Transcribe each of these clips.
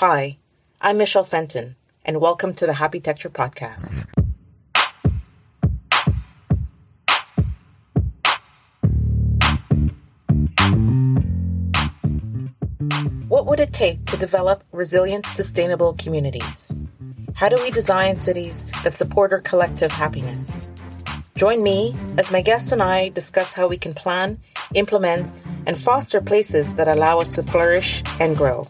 Hi, I'm Michelle Fenton, and welcome to the Happitecture Podcast. What would it take to develop resilient, sustainable communities? How do we design cities that support our collective happiness? Join me as my guests and I discuss how we can plan, implement, and foster places that allow us to flourish and grow.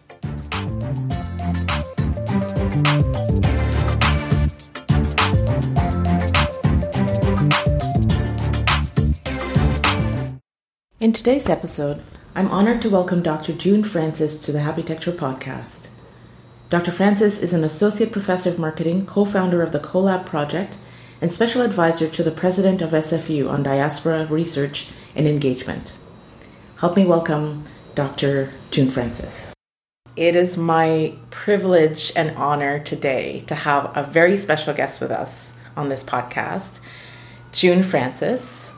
In today's episode, I'm honored to welcome Dr. June Francis to the Happitecture podcast. Dr. Francis is an associate professor of marketing, co founder of the CoLab project, and special advisor to the president of SFU on diaspora research and engagement. Help me welcome Dr. June Francis. It is my privilege and honor today to have a very special guest with us on this podcast, June Francis.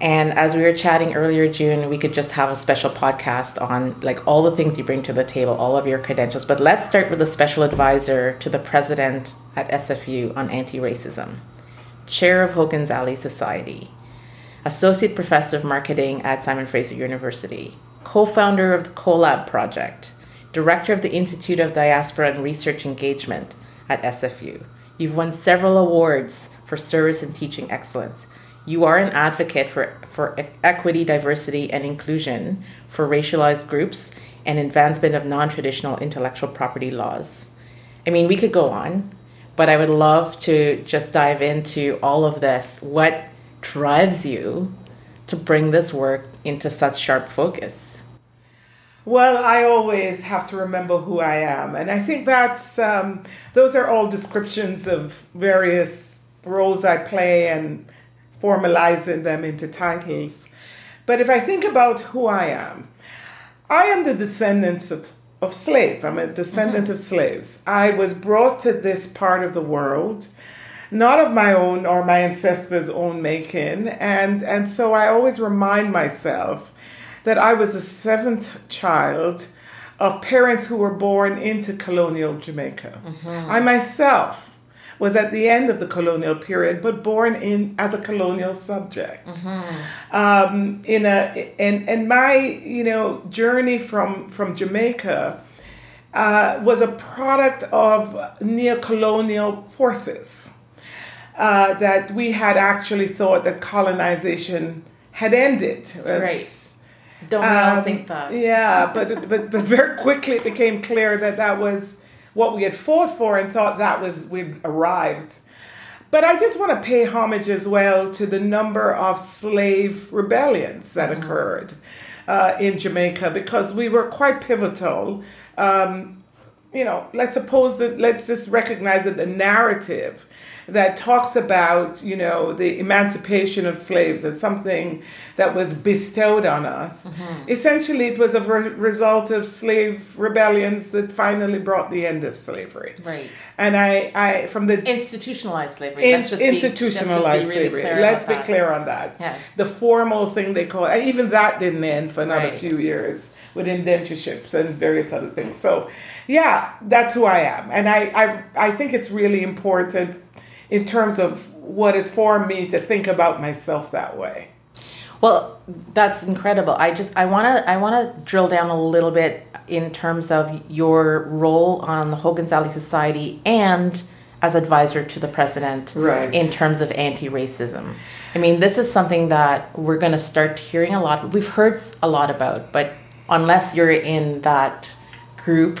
And as we were chatting earlier, June, we could just have a special podcast on like all the things you bring to the table, all of your credentials. But let's start with the special advisor to the president at SFU on anti-racism, chair of Hogan's Alley Society, associate professor of marketing at Simon Fraser University, co-founder of the CoLab project, director of the Institute of Diaspora and Research Engagement at SFU. You've won several awards for service and teaching excellence you are an advocate for, for equity, diversity, and inclusion for racialized groups and advancement of non traditional intellectual property laws. I mean, we could go on, but I would love to just dive into all of this. What drives you to bring this work into such sharp focus? Well, I always have to remember who I am. And I think that's, um, those are all descriptions of various roles I play and formalizing them into titles. But if I think about who I am, I am the descendants of, of slave. I'm a descendant mm-hmm. of slaves. I was brought to this part of the world, not of my own or my ancestors' own making. And, and so I always remind myself that I was the seventh child of parents who were born into colonial Jamaica. Mm-hmm. I myself was at the end of the colonial period, but born in as a colonial subject. Mm-hmm. Um, in a and and my you know journey from from Jamaica uh, was a product of neo-colonial forces. Uh, that we had actually thought that colonization had ended. Right. Don't we all um, think that? Yeah, but, but but very quickly it became clear that that was what we had fought for and thought that was we'd arrived. But I just want to pay homage as well to the number of slave rebellions that mm-hmm. occurred uh, in Jamaica because we were quite pivotal. Um, you know, let's suppose that let's just recognize that the narrative that talks about, you know, the emancipation of slaves as something that was bestowed on us. Mm-hmm. Essentially, it was a re- result of slave rebellions that finally brought the end of slavery. Right. And I, I from the institutionalized slavery. In, institutionalized be, let's be slavery. Let's be that. clear on that. Yeah. The formal thing they call it, even that didn't end for another right. few years with indentureships and various other things. So, yeah, that's who I am, and I, I, I think it's really important in terms of what has formed me to think about myself that way. Well, that's incredible. I just I want to I want to drill down a little bit in terms of your role on the Hogan's Alley Society and as advisor to the president right. in terms of anti-racism. I mean, this is something that we're going to start hearing a lot. We've heard a lot about, but unless you're in that group,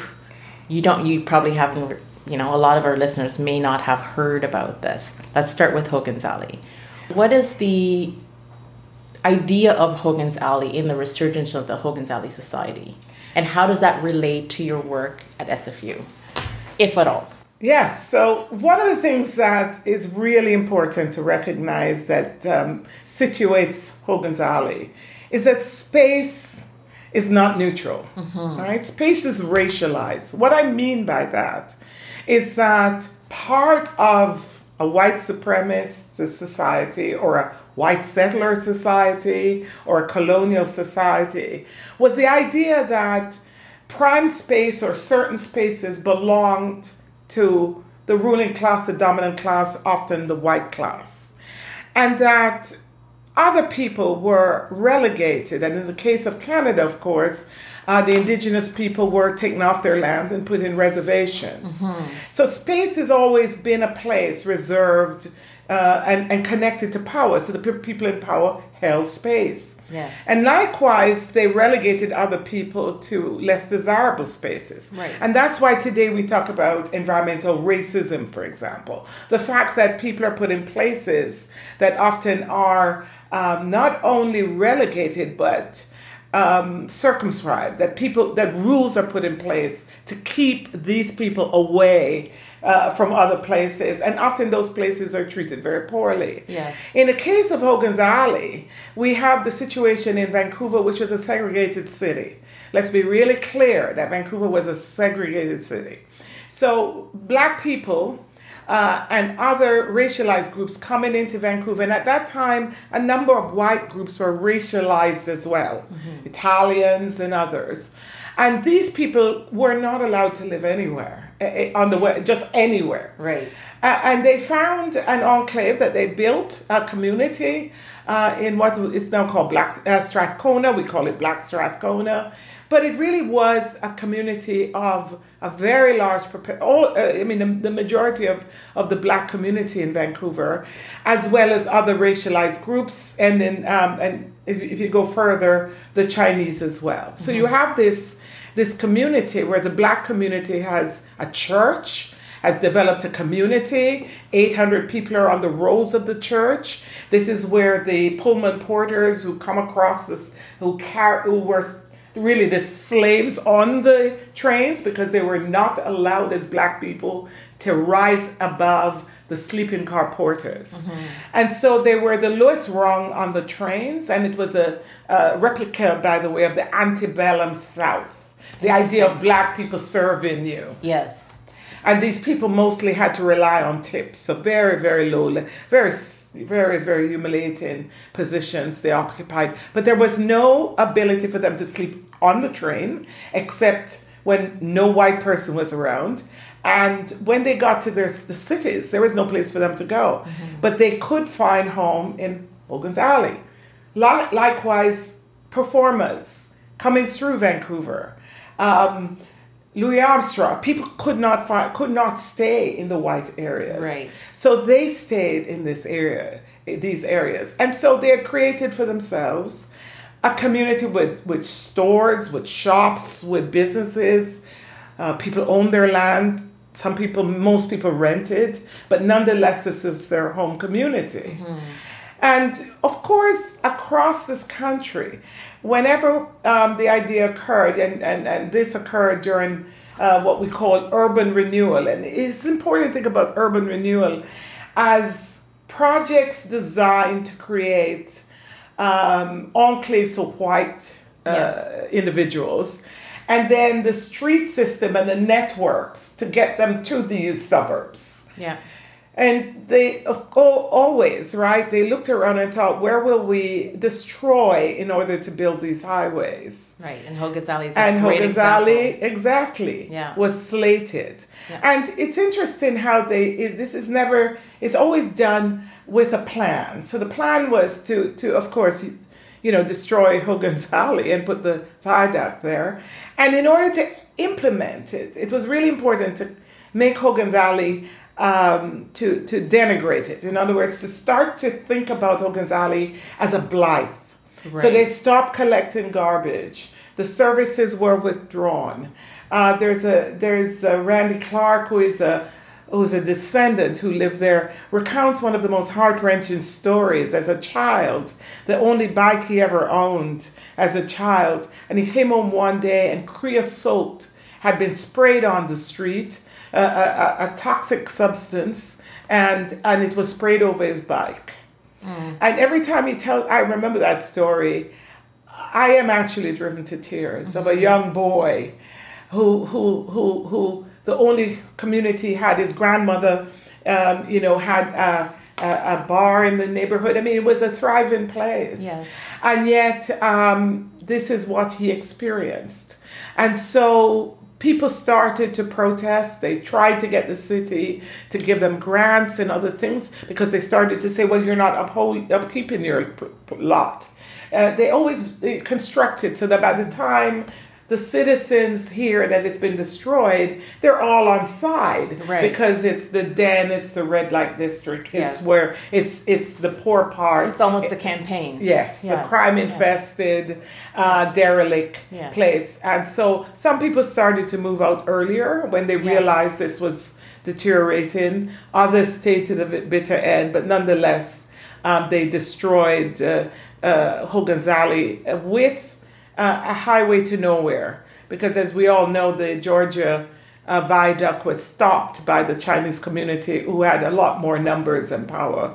you don't you probably haven't you know, a lot of our listeners may not have heard about this. Let's start with Hogan's Alley. What is the idea of Hogan's Alley in the resurgence of the Hogan's Alley Society? And how does that relate to your work at SFU, if at all? Yes. So, one of the things that is really important to recognize that um, situates Hogan's Alley is that space is not neutral. Mm-hmm. Right? Space is racialized. What I mean by that is that part of a white supremacist society or a white settler society or a colonial society was the idea that prime space or certain spaces belonged to the ruling class, the dominant class, often the white class. And that other people were relegated. And in the case of Canada, of course, uh, the indigenous people were taken off their land and put in reservations. Mm-hmm. So space has always been a place reserved uh, and, and connected to power. So the people in power held space. Yes. And likewise, they relegated other people to less desirable spaces. Right. And that's why today we talk about environmental racism, for example. The fact that people are put in places that often are um, not only relegated, but um, circumscribed, that people, that rules are put in place to keep these people away uh, from other places, and often those places are treated very poorly. Yes. In the case of Hogan's Alley, we have the situation in Vancouver, which was a segregated city. Let's be really clear that Vancouver was a segregated city. So, black people uh, and other racialized groups coming into Vancouver. And at that time, a number of white groups were racialized as well mm-hmm. Italians and others. And these people were not allowed to live anywhere on the way, just anywhere. Right. Uh, and they found an enclave that they built, a community uh, in what is now called Black uh, Strathcona. We call it Black Strathcona. But it really was a community of a very large, all, uh, I mean, the, the, majority of, of the black community in Vancouver, as well as other racialized groups, and then, um, and if, if, you go further, the Chinese as well. So mm-hmm. you have this this community where the black community has a church, has developed a community. 800 people are on the rolls of the church. This is where the Pullman porters who come across this, who, car- who were really the slaves on the trains because they were not allowed as black people to rise above the sleeping car porters. Mm-hmm. And so they were the lowest rung on the trains, and it was a, a replica, by the way, of the antebellum South. The idea of black people serving you. Yes. And these people mostly had to rely on tips, so very, very low, very very, very humiliating positions they occupied. But there was no ability for them to sleep on the train except when no white person was around. And when they got to their the cities, there was no place for them to go. Mm-hmm. But they could find home in Hogan's Alley. Likewise, performers coming through Vancouver. Um, Louis Armstrong, people could not find, could not stay in the white areas. Right. So they stayed in this area, these areas, and so they had created for themselves a community with with stores, with shops, with businesses. Uh, people owned their land. Some people, most people rented, but nonetheless, this is their home community. Mm-hmm. And of course, across this country, whenever um, the idea occurred, and, and, and this occurred during uh, what we call urban renewal, and it's important to think about urban renewal as projects designed to create um, enclaves of white uh, yes. individuals, and then the street system and the networks to get them to these suburbs. Yeah. And they always, right? They looked around and thought, where will we destroy in order to build these highways? Right, and Hogan's Alley and Hogan's exactly, yeah. was slated. Yeah. And it's interesting how they. This is never. It's always done with a plan. So the plan was to, to of course, you know, destroy Hogan's and put the viaduct there. And in order to implement it, it was really important to make Hogan's Alley um, to, to denigrate it. In other words, to start to think about Hogan's Alley as a blight. Right. So they stopped collecting garbage. The services were withdrawn. Uh, there's a there's a Randy Clark who is a who's a descendant who lived there recounts one of the most heart wrenching stories as a child, the only bike he ever owned as a child. And he came home one day and creosote had been sprayed on the street a, a, a, toxic substance, and and it was sprayed over his bike. Mm. And every time he tells, I remember that story. I am actually driven to tears mm-hmm. of a mm-hmm. young boy who who who who the only community had his grandmother, um, you know, had a, a, a, bar in the neighborhood. I mean, it was a thriving place. Yes. And yet, um, this is what he experienced. And so people started to protest. They tried to get the city to give them grants and other things because they started to say, well, you're not uphold, upkeeping your lot. Uh, they always constructed so that by the time the citizens here that it's been destroyed, they're all on side Right. because it's the den, it's the red light district, it's Yes. where it's it's the poor part. It's almost a It's- campaign. Yes, the Yes, crime yes. infested, uh, derelict Yeah. place. And so some people started to move out earlier when they Yeah. realized this was deteriorating. Others stayed to the bitter end, but nonetheless, um, they destroyed uh, uh, Hogan's Alley with uh, a highway to nowhere. Because as we all know, the Georgia uh, viaduct was stopped by the Chinese community who had a lot more numbers and power.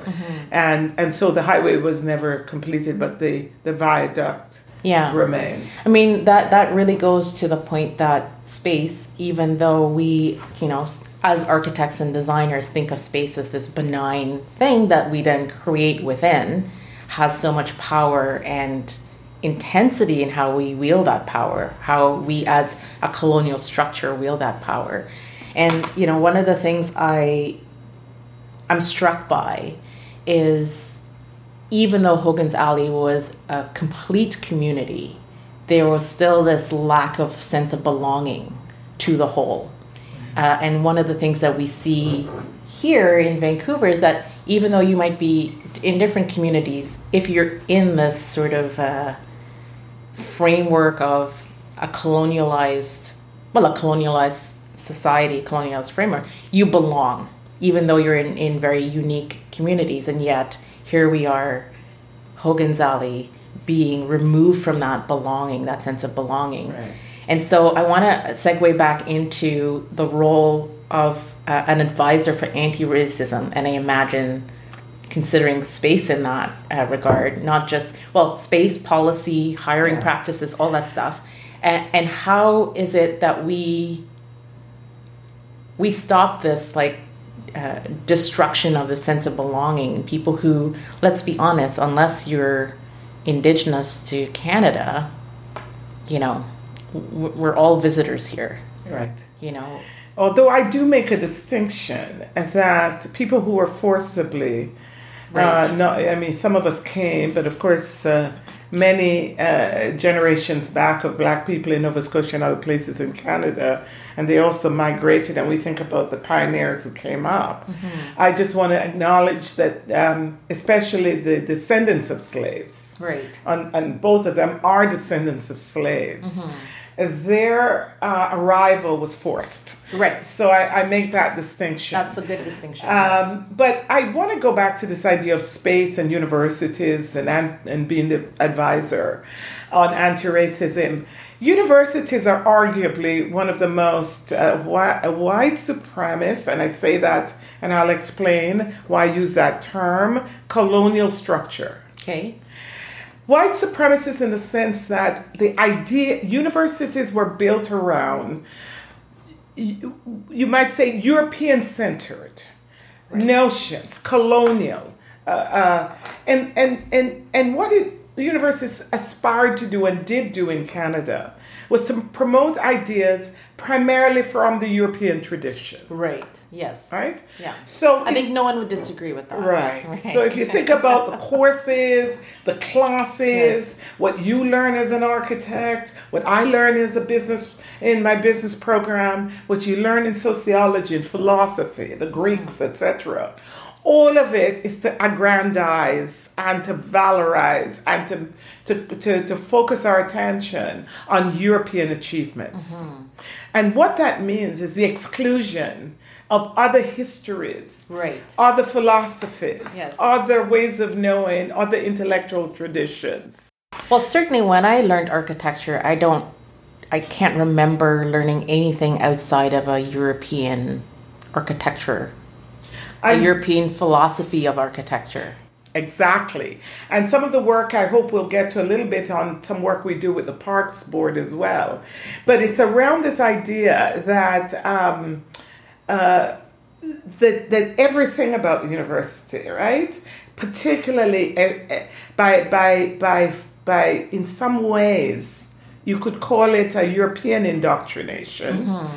And, and so the highway was never completed, but the, the viaduct Yeah. remained. I mean that that really goes to the point that space, even though we, you know, as architects and designers think of space as this benign thing that we then create within, has so much power and intensity in how we wield that power, how we as a colonial structure wield that power. And you know, one of the things I I'm struck by is even though Hogan's Alley was a complete community, there was still this lack of sense of belonging to the whole. Uh, and one of the things that we see here in Vancouver is that even though you might be in different communities, if you're in this sort of uh, framework of a colonialized, well, a colonialized society, colonialized framework, you belong, even though you're in, in very unique communities. And yet, here we are, Hogan's Alley, being removed from that belonging, that sense of belonging. Right. And so I want to segue back into the role of uh, an advisor for anti racism. And I imagine considering space in that uh, regard, not just, well, space, policy, hiring Yeah. practices, all that stuff. And, and how is it that we we stop this like uh, destruction of the sense of belonging people who let's be honest unless you're indigenous to canada you know we're all visitors here Right. you know Although I do make a distinction that people who are forcibly, Right. uh, no, I mean, some of us came, but of course, uh, many uh, generations back of black people in Nova Scotia and other places in Canada, and they also migrated, and we think about the pioneers who came up. I just want to acknowledge that, um, especially the descendants of slaves, right and, and both of them are descendants of slaves. Their uh, arrival was forced. right So I, I make that distinction. that's a good distinction yes. Um, but I want to go back to this idea of space and universities and, an- and being the advisor on anti racism. Universities are arguably one of the most uh, wi- white supremacist, and I say that and I'll explain why I use that term colonial structure okay white supremacists in the sense that the idea universities were built around you, you might say european centered notions colonial uh, uh, and, and, and, and what it, the universities aspired to do and did do in canada was to promote ideas primarily from the european tradition. Right yes. Right? Yeah. So i think no one would disagree with that. Right. So if you think about the courses, the classes, what you learn as an architect, what I learn as a business in my business program, what you learn in sociology and philosophy, the Greeks, mm. etc. All of it is to aggrandize and to valorize and to, to, to, to focus our attention on European achievements. Mm-hmm. And what that means is the exclusion of other histories right other philosophies, Yes. other ways of knowing, other intellectual traditions. Well, certainly when I learned architecture, I don't, I can't remember learning anything outside of a European architecture, a I- European philosophy of architecture. Exactly. And some of the work I hope we'll get to a little bit on some work we do with the Parks Board as well. But it's around this idea that um, uh, that that everything about the university, right? Particularly uh, uh, by by by by in some ways you could call it a European indoctrination.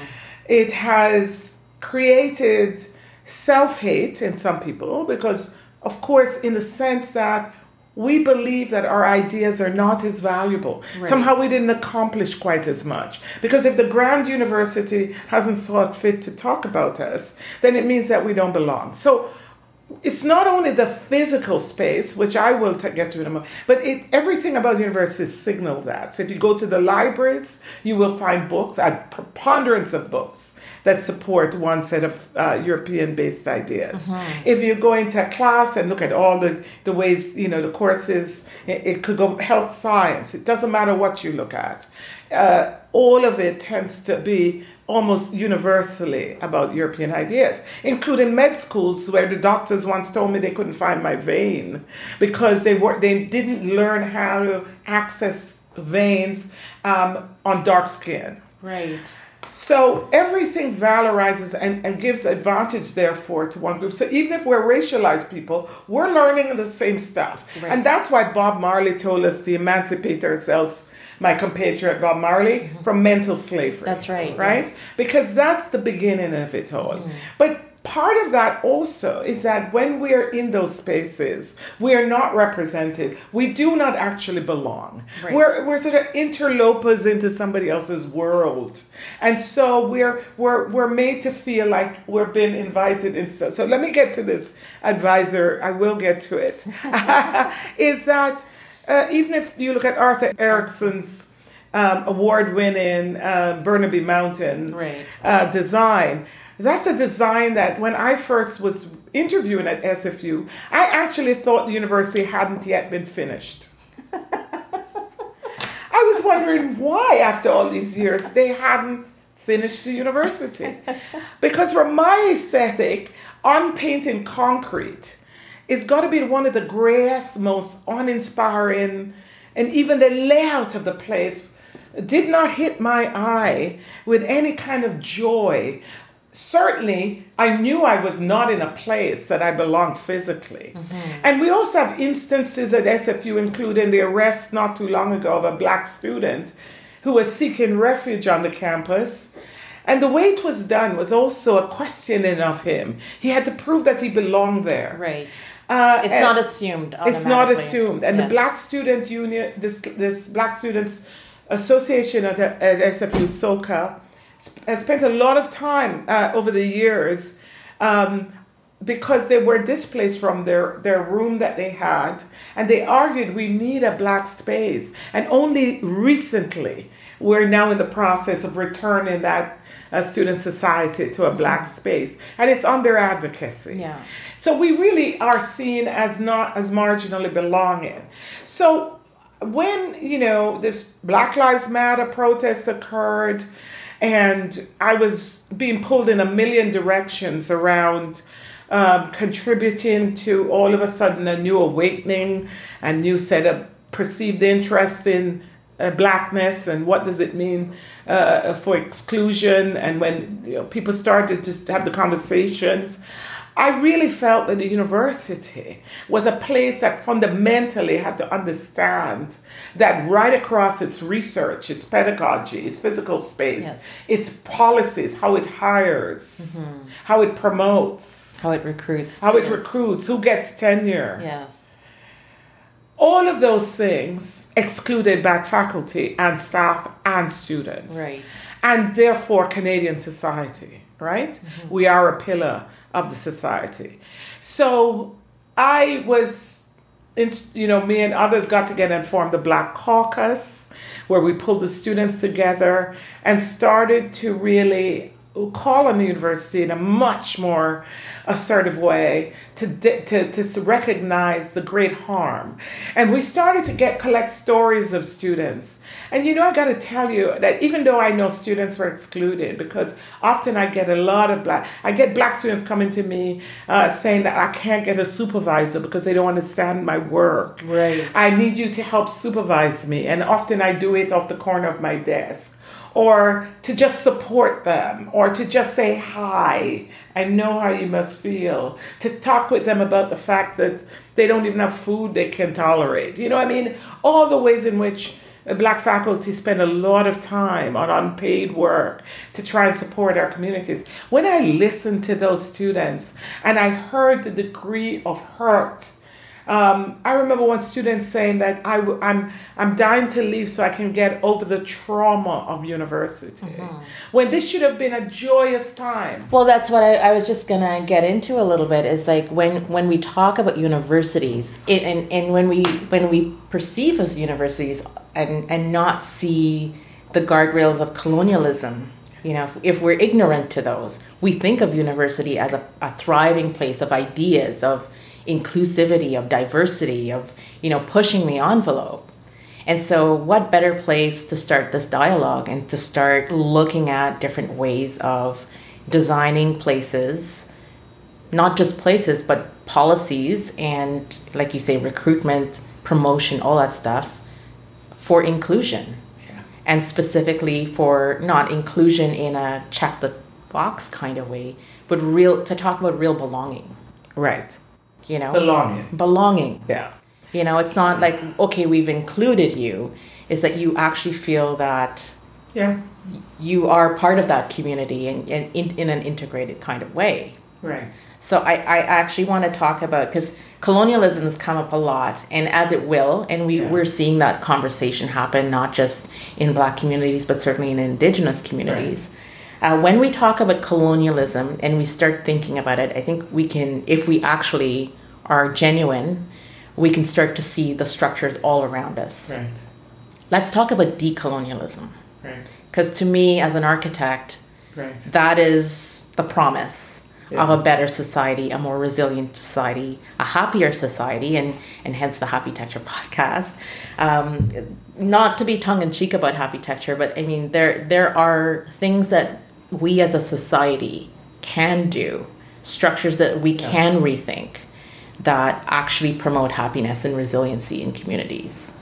It has created self hate in some people because, of course, in the sense that we believe that our ideas are not as valuable. Right. Somehow we didn't accomplish quite as much. Because if the Grand University hasn't thought fit to talk about us, then it means that we don't belong. So it's not only the physical space, which I will t- get to in a moment, but it, everything about universities signal that. So if you go to the libraries, you will find books, a preponderance of books that support one set of uh, European-based ideas. If you go into a class and look at all the, the ways, you know, the courses, it, it could go health science. It doesn't matter what you look at. Uh, all of it tends to be almost universally about European ideas, including med schools where the doctors once told me they couldn't find my vein because they were they didn't learn how to access veins um, on dark skin. Right. So everything valorizes and, and gives advantage, therefore, to one group. So even if we're racialized people, we're learning the same stuff. Right. And that's why Bob Marley told us to emancipate ourselves, my compatriot Bob Marley, from mental slavery. Mm-hmm. That's right, Right? yes. Because that's the beginning of it all. Mm. But part of that also is that when we're in those spaces, we are not represented. We do not actually belong. Right. We're we're sort of interlopers into somebody else's world, and so we're we're we're made to feel like we're being invited in. So, so let me get to this advisor. I will get to it. is that uh, even if you look at Arthur Erickson's um, award-winning uh, Burnaby Mountain Right. uh, design. That's a design that when I first was interviewing at SFU, I actually thought the university hadn't yet been finished. I was wondering why, after all these years, they hadn't finished the university. Because for my aesthetic, unpainted concrete is got to be one of the grayest, most uninspiring, and even the layout of the place did not hit my eye with any kind of joy. Certainly, I knew I was not in a place that I belonged physically. And we also have instances at SFU, including the arrest not too long ago of a black student who was seeking refuge on the campus. And the way it was done was also a questioning of him. He had to prove that he belonged there. Right. Uh, It's not assumed. it's not assumed. And Yes. the Black Student Union, this this Black Students Association at, at SFU SoCA, sp- spent a lot of time uh, over the years um, because they were displaced from their, their room that they had, and they argued we need a black space. And only recently, we're now in the process of returning that uh, student society to a black space, and it's on their advocacy. Yeah. So we really are seen as not as marginally belonging. So when you know this Black Lives Matter protest occurred, and I was being pulled in a million directions around um, contributing to all of a sudden a new awakening, a new set of perceived interest in uh, blackness and what does it mean uh, for exclusion, and when you know, people started to have the conversations. I really felt that the university was a place that fundamentally had to understand that right across its research, its pedagogy, its physical space, Yes. its policies, how it hires, mm-hmm. how it promotes, How it recruits. how it recruits, who gets tenure. Yes. All of those things excluded black faculty and staff and students. Right. And therefore, Canadian society, right? Mm-hmm. We are a pillar of the society. So I was, in, you know, me and others got together and formed the Black Caucus, where we pulled the students together and started to really call on the university in a much more assertive way to, to, to recognize the great harm. And we started to get collect stories of students. And you know, I got to tell you that even though I know students were excluded, because often I get a lot of black, I get black students coming to me uh, saying that I can't get a supervisor because they don't understand my work. Right. I need you to help supervise me. And often I do it off the corner of my desk. Or to just support them, or to just say hi. I know how you must feel. To talk with them about the fact that they don't even have food they can tolerate. You know, I mean, all the ways in which black faculty spend a lot of time on unpaid work to try and support our communities. When I listened to those students and I heard the degree of hurt um, I remember one student saying that I w- I'm I'm dying to leave so I can get over the trauma of university. Mm-hmm. When this should have been a joyous time. Well, that's what I, I, was just gonna get into a little bit. Is like when when we talk about universities, it, and and when we when we perceive as universities and and not see the guardrails of colonialism you know if, if, we're ignorant to those we think of university as a, a thriving place of ideas of inclusivity, of diversity, of you know pushing the envelope. And so, what better place to start this dialogue and to start looking at different ways of designing places, not just places, but policies and, like you say, recruitment, promotion, all that stuff for inclusion. Yeah. And specifically for not inclusion in a check the box kind of way, but real to talk about real belonging. Right you know? Belonging. Belonging. Yeah. You know it's not like okay we've included you. Is that you actually feel that yeah. you are part of that community and in, in, in, an integrated kind of way. Right. So i, I actually want to talk about because colonialism has come up a lot and as it will and we, yeah. we're seeing that conversation happen not just in black communities but certainly in indigenous communities. right. Uh, when we talk about colonialism and we start thinking about it, I think we can, if we actually are genuine, we can start to see the structures all around us. Right. Let's talk about decolonialism. Right. Because to me, as an architect, right. that is the promise yeah. of a better society, a more resilient society, a happier society, and, and hence the Happitecture podcast. Um, not to be tongue in cheek about Happitecture, but I mean, there, there are things that we as a society can do, structures that we can rethink that actually promote happiness and resiliency in communities.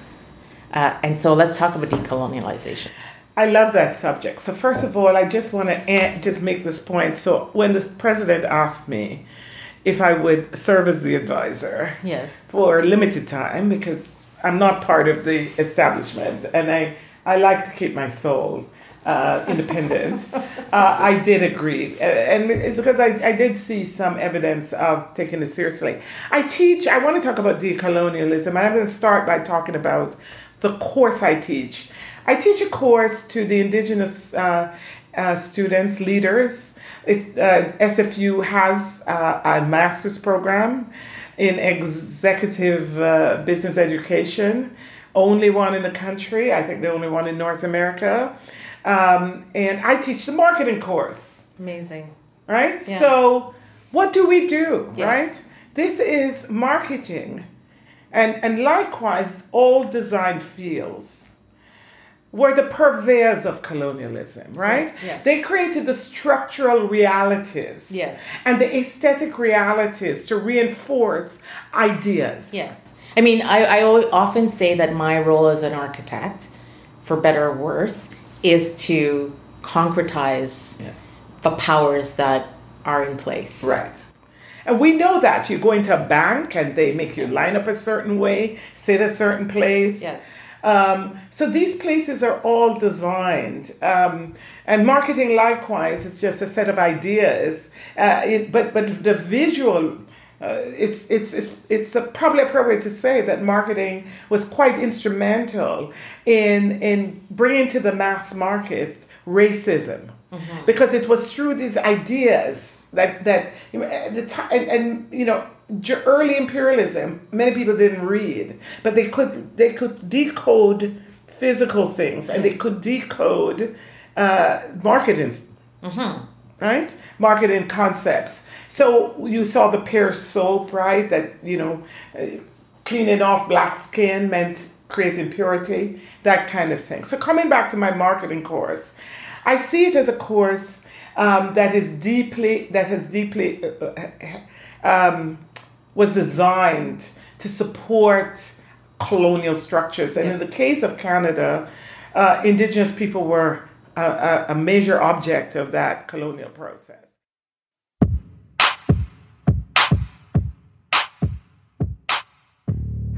Uh, and so let's talk about decolonialization. I love that subject. So first of all, I just want to just make this point. So when the president asked me if I would serve as the advisor, yes, for a limited time because I'm not part of the establishment, and I I like to keep my soul uh, independent, uh, I did agree. And it's because I, I did see some evidence of taking it seriously. I teach, I want to talk about decolonialism, and I'm going to start by talking about the course I teach. I teach a course to the indigenous uh, uh students, leaders. Uh, SFU has uh, a master's program in executive business education, only one in the country, I think the only one in North America. Um, and I teach the marketing course. Amazing. Right? Yeah. So, what do we do? Yes. Right? This is marketing. And, and likewise, all design fields were the purveyors of colonialism, right? Yes. They created the structural realities yes. and the aesthetic realities to reinforce ideas. Yes. I mean, I, I often say that my role as an architect, for better or worse, is to concretize yeah. the powers that are in place. Right. And we know that you go into a bank and they make you line up a certain way, sit a certain place. Yes. Um, so these places are all designed. Um, and marketing, likewise, is just a set of ideas. Uh, it, but but the visual uh, it's it's it's, it's probably appropriate to say that marketing was quite instrumental in in bringing to the mass market racism mm-hmm. because it was through these ideas that that at the time and, and you know early imperialism many people didn't read but they could they could decode physical things and they could decode uh, marketing mm-hmm. Right marketing concepts so you saw the Pear soap, right? That, you know, uh, cleaning off black skin meant creating purity, that kind of thing. So coming back to my marketing course, I see it as a course um, that is deeply, that has deeply, uh, uh um, was designed to support colonial structures. And yes. in the case of Canada, uh, Indigenous people were a, a major object of that colonial process.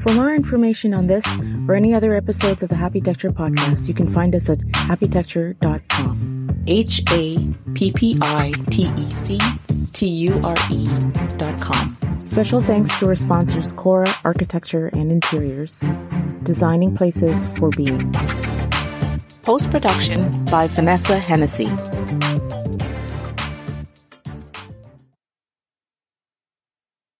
For more information on this or any other episodes of the Happitecture podcast, you can find us at happitecture.com. H A P P I T E C T U R E dot com. Special thanks to our sponsors Cora Architecture and Interiors, designing places for being. Post production by Vanessa Hennessy.